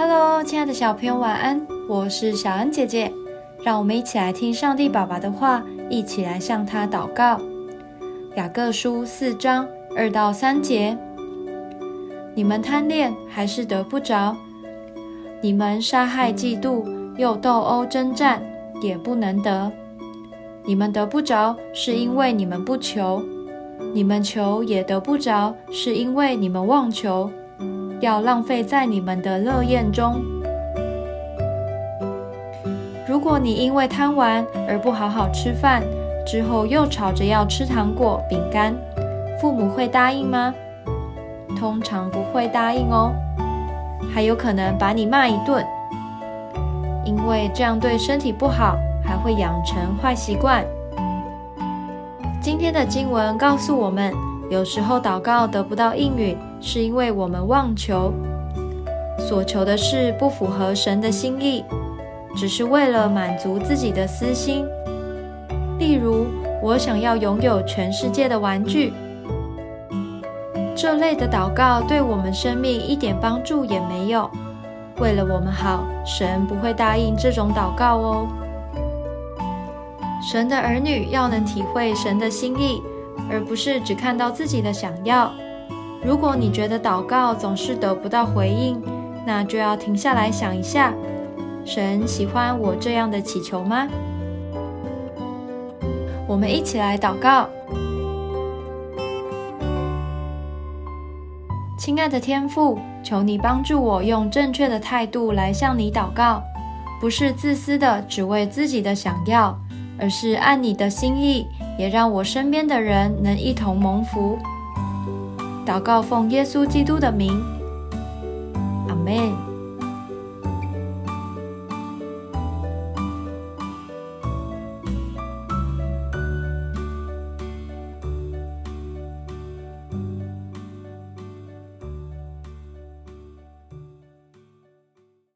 Hello，亲爱的小朋友，晚安！我是小恩姐姐，让我们一起来听上帝爸爸的话，一起来向他祷告。雅各书四章二到三节：你们贪恋还是得不着；你们杀害、嫉妒，又斗殴征战，也不能得。你们得不着，是因为你们不求；你们求也得不着，是因为你们妄求。要浪费在你们的乐宴中。如果你因为贪玩而不好好吃饭，之后又吵着要吃糖果、饼干，父母会答应吗？通常不会答应哦，还有可能把你骂一顿，因为这样对身体不好，还会养成坏习惯。今天的经文告诉我们。有时候祷告得不到应允，是因为我们妄求，所求的事不符合神的心意，只是为了满足自己的私心。例如，我想要拥有全世界的玩具，这类的祷告对我们生命一点帮助也没有。为了我们好，神不会答应这种祷告哦。神的儿女要能体会神的心意。而不是只看到自己的想要。如果你觉得祷告总是得不到回应，那就要停下来想一下：神喜欢我这样的祈求吗？我们一起来祷告。亲爱的天父，求你帮助我用正确的态度来向你祷告，不是自私的只为自己的想要，而是按你的心意。也让我身边的人能一同蒙福。祷告奉耶稣基督的名，阿门。